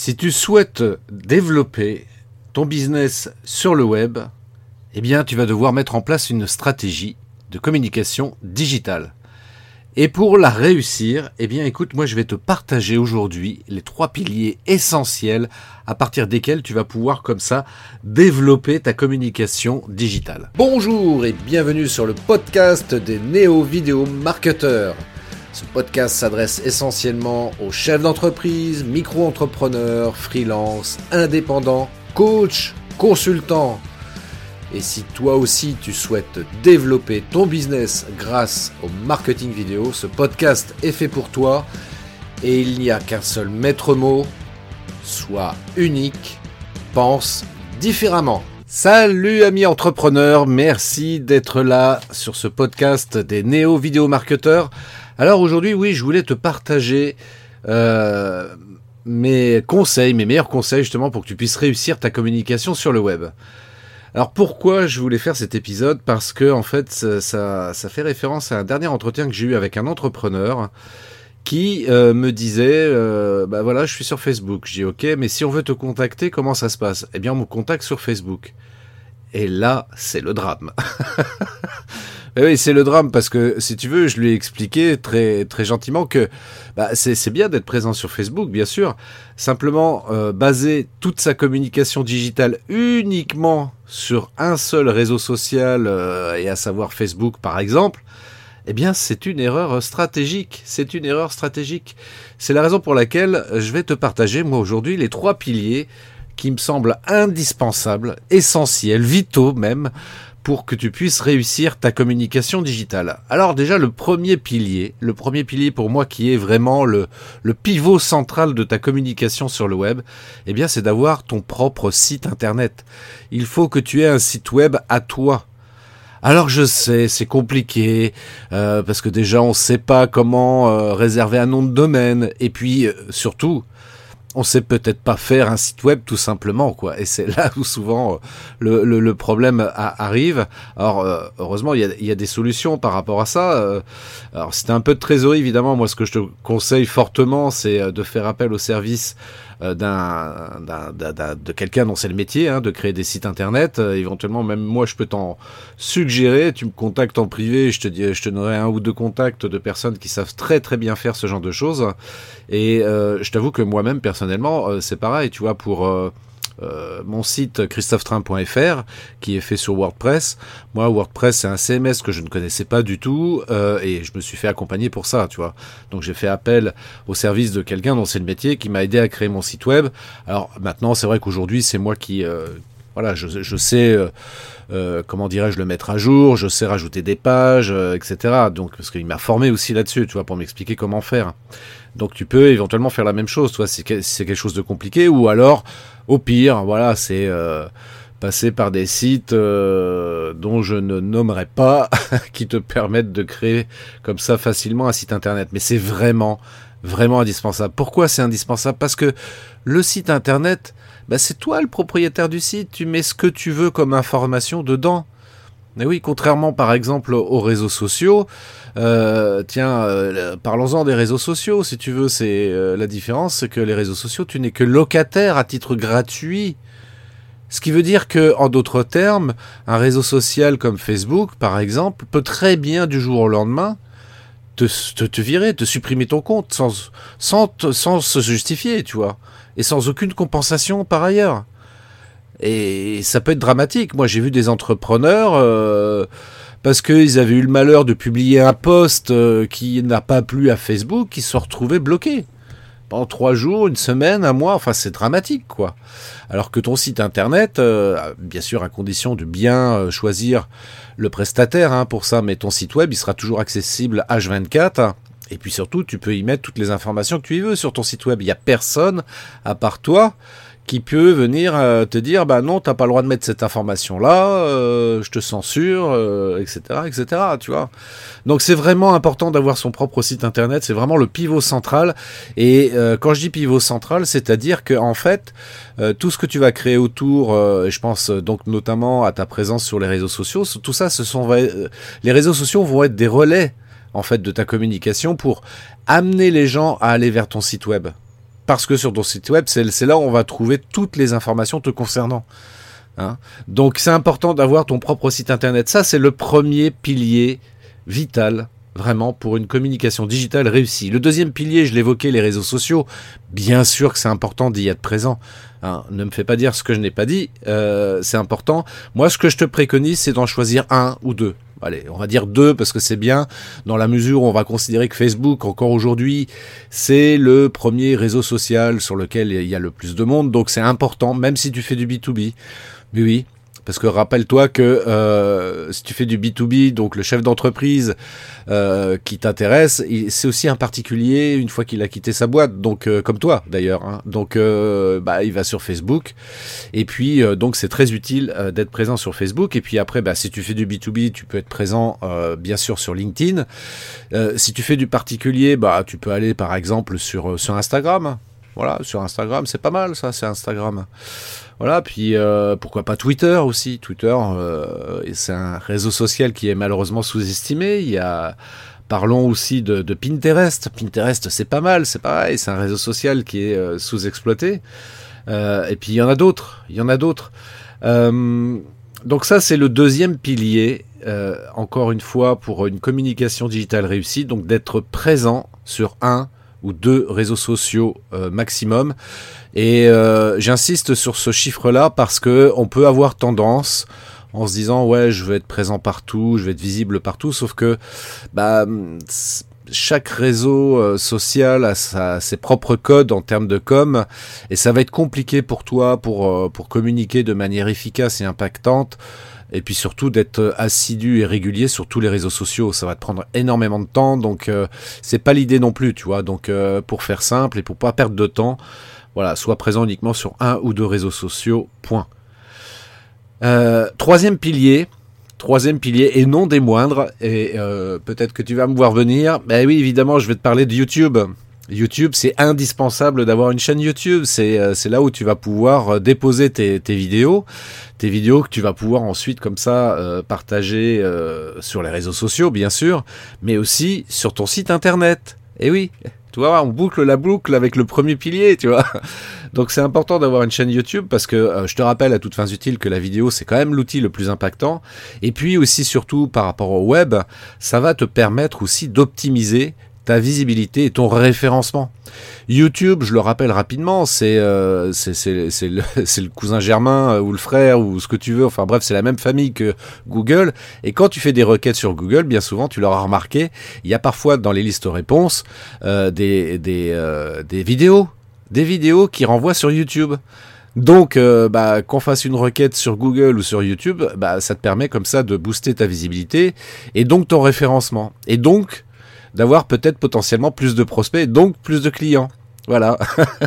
Si tu souhaites développer ton business sur le web, eh bien, tu vas devoir mettre en place une stratégie de communication digitale. Et pour la réussir, eh bien, écoute, moi, je vais te partager aujourd'hui les trois piliers essentiels à partir desquels tu vas pouvoir, comme ça, développer ta communication digitale. Bonjour et bienvenue sur le podcast des néo-vidéo marketeurs. Ce podcast s'adresse essentiellement aux chefs d'entreprise, micro-entrepreneurs, freelance, indépendants, coachs, consultants. Et si toi aussi tu souhaites développer ton business grâce au marketing vidéo, ce podcast est fait pour toi et il n'y a qu'un seul maître mot, sois unique, pense différemment. Salut amis entrepreneurs, merci d'être là sur ce podcast des néo-vidéo marketeurs. Alors aujourd'hui, oui, je voulais te partager euh, mes conseils, mes meilleurs conseils justement pour que tu puisses réussir ta communication sur le web. Alors pourquoi je voulais faire cet épisode? Parce que en fait, ça, fait référence à un dernier entretien que j'ai eu avec un entrepreneur qui euh, me disait, euh, bah voilà, je suis sur Facebook. J'ai ok, mais si on veut te contacter, comment ça se passe? Eh bien, on me contacte sur Facebook. Et là, c'est le drame. Eh oui, c'est le drame parce que si tu veux, je lui ai expliqué très très gentiment que bah, c'est bien d'être présent sur Facebook, bien sûr. Simplement, euh, baser toute sa communication digitale uniquement sur un seul réseau social euh, et à savoir Facebook, par exemple. Eh bien, c'est une erreur stratégique. C'est une erreur stratégique. C'est la raison pour laquelle je vais te partager, moi, aujourd'hui, les trois piliers qui me semblent indispensables, essentiels, vitaux même, pour que tu puisses réussir ta communication digitale. Alors déjà le premier pilier, le premier pilier pour moi qui est vraiment le, pivot central de ta communication sur le web, eh bien c'est d'avoir ton propre site internet. Il faut que tu aies un site web à toi. Alors je sais, c'est compliqué, euh, parce que déjà on ne sait pas comment euh, réserver un nom de domaine, et puis euh, surtout, on sait peut-être pas faire un site web tout simplement quoi. Et c'est là où souvent euh, le, problème arrive. Alors euh, heureusement il y, a, des solutions par rapport à ça. Euh, alors c'était un peu de trésorerie évidemment. Moi ce que je te conseille fortement c'est de faire appel au service euh, d'un, de quelqu'un dont c'est le métier, hein, de créer des sites internet. Euh, éventuellement, même moi, je peux t'en suggérer. Tu me contactes en privé, je te, dis, je te donnerai un ou deux contacts de personnes qui savent très très bien faire ce genre de choses. Et euh, je t'avoue que moi-même, personnellement, c'est pareil. Tu vois, pour euh, mon site christophetrain.fr qui est fait sur WordPress. Moi, WordPress, c'est un CMS que je ne connaissais pas du tout euh, et je me suis fait accompagner pour ça, tu vois. Donc j'ai fait appel au service de quelqu'un dont c'est le métier qui m'a aidé à créer mon site web. Alors maintenant, c'est vrai qu'aujourd'hui, c'est moi qui... Euh, voilà, je, je sais... Euh, comment dirais-je, le mettre à jour, je sais rajouter des pages, etc. Donc, parce qu'il m'a formé aussi là-dessus, tu vois, pour m'expliquer comment faire. Donc, tu peux éventuellement faire la même chose, tu vois, si c'est quelque chose de compliqué, ou alors au pire, voilà, c'est euh, passer par des sites euh, dont je ne nommerai pas, qui te permettent de créer comme ça facilement un site internet. Mais c'est vraiment, vraiment indispensable. Pourquoi c'est indispensable? Parce que le site internet, bah, c'est toi le propriétaire du site. Tu mets ce que tu veux comme information dedans. Mais oui, contrairement par exemple aux réseaux sociaux, euh, tiens, euh, parlons-en des réseaux sociaux, si tu veux, c'est euh, la différence, c'est que les réseaux sociaux, tu n'es que locataire à titre gratuit. Ce qui veut dire que, en d'autres termes, un réseau social comme Facebook, par exemple, peut très bien du jour au lendemain te, te, virer, te supprimer ton compte sans, sans, sans se justifier, tu vois, et sans aucune compensation par ailleurs. Et ça peut être dramatique. Moi, j'ai vu des entrepreneurs, euh, parce qu'ils avaient eu le malheur de publier un post euh, qui n'a pas plu à Facebook, qui se retrouvés bloqués. Pendant trois jours, une semaine, un mois, enfin c'est dramatique quoi. Alors que ton site internet, euh, bien sûr à condition de bien choisir le prestataire hein, pour ça, mais ton site web il sera toujours accessible H24. Et puis surtout, tu peux y mettre toutes les informations que tu veux sur ton site web. Il n'y a personne à part toi qui peut venir euh, te dire bah non t'as pas le droit de mettre cette information là euh, je te censure etc euh, etc tu vois. Donc c'est vraiment important d'avoir son propre site internet c'est vraiment le pivot central. Et quand je dis pivot central c'est à dire que en fait tout ce que tu vas créer autour je pense donc notamment à ta présence sur les réseaux sociaux tout ça ce sont les réseaux sociaux vont être des relais en fait de ta communication pour amener les gens à aller vers ton site web parce que sur ton site web, c'est là où on va trouver toutes les informations te concernant. Hein. Donc c'est important d'avoir ton propre site internet. Ça, c'est le premier pilier vital vraiment pour une communication digitale réussie. Le deuxième pilier, je l'évoquais, les réseaux sociaux. Bien sûr que c'est important d'y être présent. Hein. ne me fais pas dire ce que je n'ai pas dit. Euh, c'est important. Moi, ce que je te préconise, c'est d'en choisir un ou deux. Allez, on va dire deux parce que c'est bien dans la mesure où on va considérer que Facebook, encore aujourd'hui, c'est le premier réseau social sur lequel il y a le plus de monde. Donc c'est important, même si tu fais du B2B. Oui, oui, parce que rappelle-toi que euh, si tu fais du B2B, donc le chef d'entreprise euh, qui t'intéresse, c'est aussi un particulier une fois qu'il a quitté sa boîte, donc euh, comme toi d'ailleurs. Hein. Donc bah, il va sur Facebook. Et puis donc c'est très utile d'être présent sur Facebook. Et puis après, bah, si tu fais du B2B, tu peux être présent bien sûr sur LinkedIn. si tu fais du particulier, bah, tu peux aller par exemple sur, sur Instagram. Voilà, sur Instagram, c'est pas mal ça, c'est Instagram. Voilà, puis euh, pourquoi pas Twitter aussi. Twitter, euh, c'est un réseau social qui est malheureusement sous-estimé. Il y a Parlons aussi de, Pinterest. Pinterest, c'est pas mal, c'est pareil, c'est un réseau social qui est euh, sous-exploité. et puis il y en a d'autres, il y en a d'autres. donc ça, c'est le deuxième pilier, encore une fois, pour une communication digitale réussie, donc d'être présent sur un ou deux réseaux sociaux maximum. Et euh, j'insiste sur ce chiffre-là parce que on peut avoir tendance en se disant ouais je veux être présent partout, je veux être visible partout, sauf que bah chaque réseau euh, social a ses propres codes en termes de com et ça va être compliqué pour toi pour, euh, pour communiquer de manière efficace et impactante et puis surtout d'être assidu et régulier sur tous les réseaux sociaux. Ça va te prendre énormément de temps, donc c'est pas l'idée non plus, tu vois. Donc pour faire simple et pour pas perdre de temps, voilà, soit présent uniquement sur un ou deux réseaux sociaux, point. Euh, troisième pilier, troisième pilier, et non des moindres, et euh, peut-être que tu vas me voir venir, ben oui, évidemment, je vais te parler de YouTube. YouTube, c'est indispensable d'avoir une chaîne YouTube. C'est euh, là où tu vas pouvoir déposer tes, vidéos, tes vidéos que tu vas pouvoir ensuite comme ça partager sur les réseaux sociaux, bien sûr, mais aussi sur ton site internet. Et oui, tu vois, on boucle la boucle avec le premier pilier, tu vois. Donc c'est important d'avoir une chaîne YouTube parce que euh, je te rappelle à toutes fins utiles que la vidéo c'est quand même l'outil le plus impactant. Et puis aussi surtout par rapport au web, ça va te permettre aussi d'optimiser ta visibilité et ton référencement. YouTube, je le rappelle rapidement, c'est euh, le, le, cousin germain euh, ou le frère ou ce que tu veux. Enfin bref, c'est la même famille que Google. Et quand tu fais des requêtes sur Google, bien souvent, tu l'auras remarqué, il y a parfois dans les listes réponses euh, des, des, des vidéos, des vidéos qui renvoient sur YouTube. Donc, bah, qu'on fasse une requête sur Google ou sur YouTube, bah, ça te permet comme ça de booster ta visibilité et donc ton référencement. Et donc, d'avoir peut-être potentiellement plus de prospects, donc plus de clients. Voilà.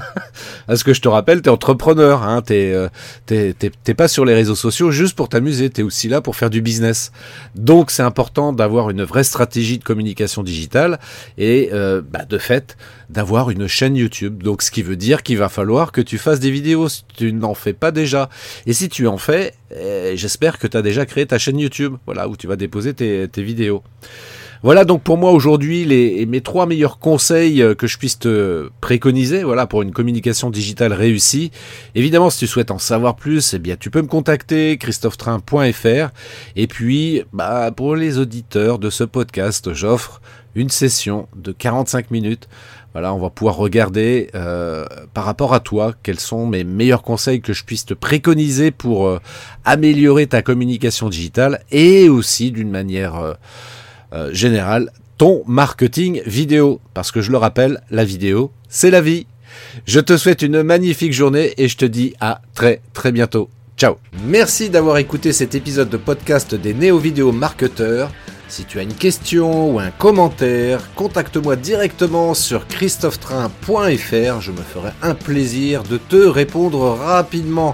Parce que je te rappelle, tu es entrepreneur, hein, t'es, euh, t'es, pas sur les réseaux sociaux juste pour t'amuser, tu es aussi là pour faire du business. Donc c'est important d'avoir une vraie stratégie de communication digitale et euh, bah, de fait d'avoir une chaîne YouTube. Donc ce qui veut dire qu'il va falloir que tu fasses des vidéos si tu n'en fais pas déjà. Et si tu en fais, eh, j'espère que tu as déjà créé ta chaîne YouTube, voilà, où tu vas déposer tes, tes vidéos. Voilà donc pour moi aujourd'hui les, mes trois meilleurs conseils euh, que je puisse te préconiser voilà, pour une communication digitale réussie. Évidemment, si tu souhaites en savoir plus, eh bien, tu peux me contacter christophetrain.fr et puis bah, pour les auditeurs de ce podcast, j'offre une session de 45 minutes. Voilà, on va pouvoir regarder euh, par rapport à toi quels sont mes meilleurs conseils que je puisse te préconiser pour euh, améliorer ta communication digitale et aussi d'une manière général ton marketing vidéo. Parce que je le rappelle, la vidéo, c'est la vie. Je te souhaite une magnifique journée et je te dis à très très bientôt. Ciao Merci d'avoir écouté cet épisode de podcast des néo-vidéo marketeurs. Si tu as une question ou un commentaire, contacte-moi directement sur christophetrain.fr. Je me ferai un plaisir de te répondre rapidement.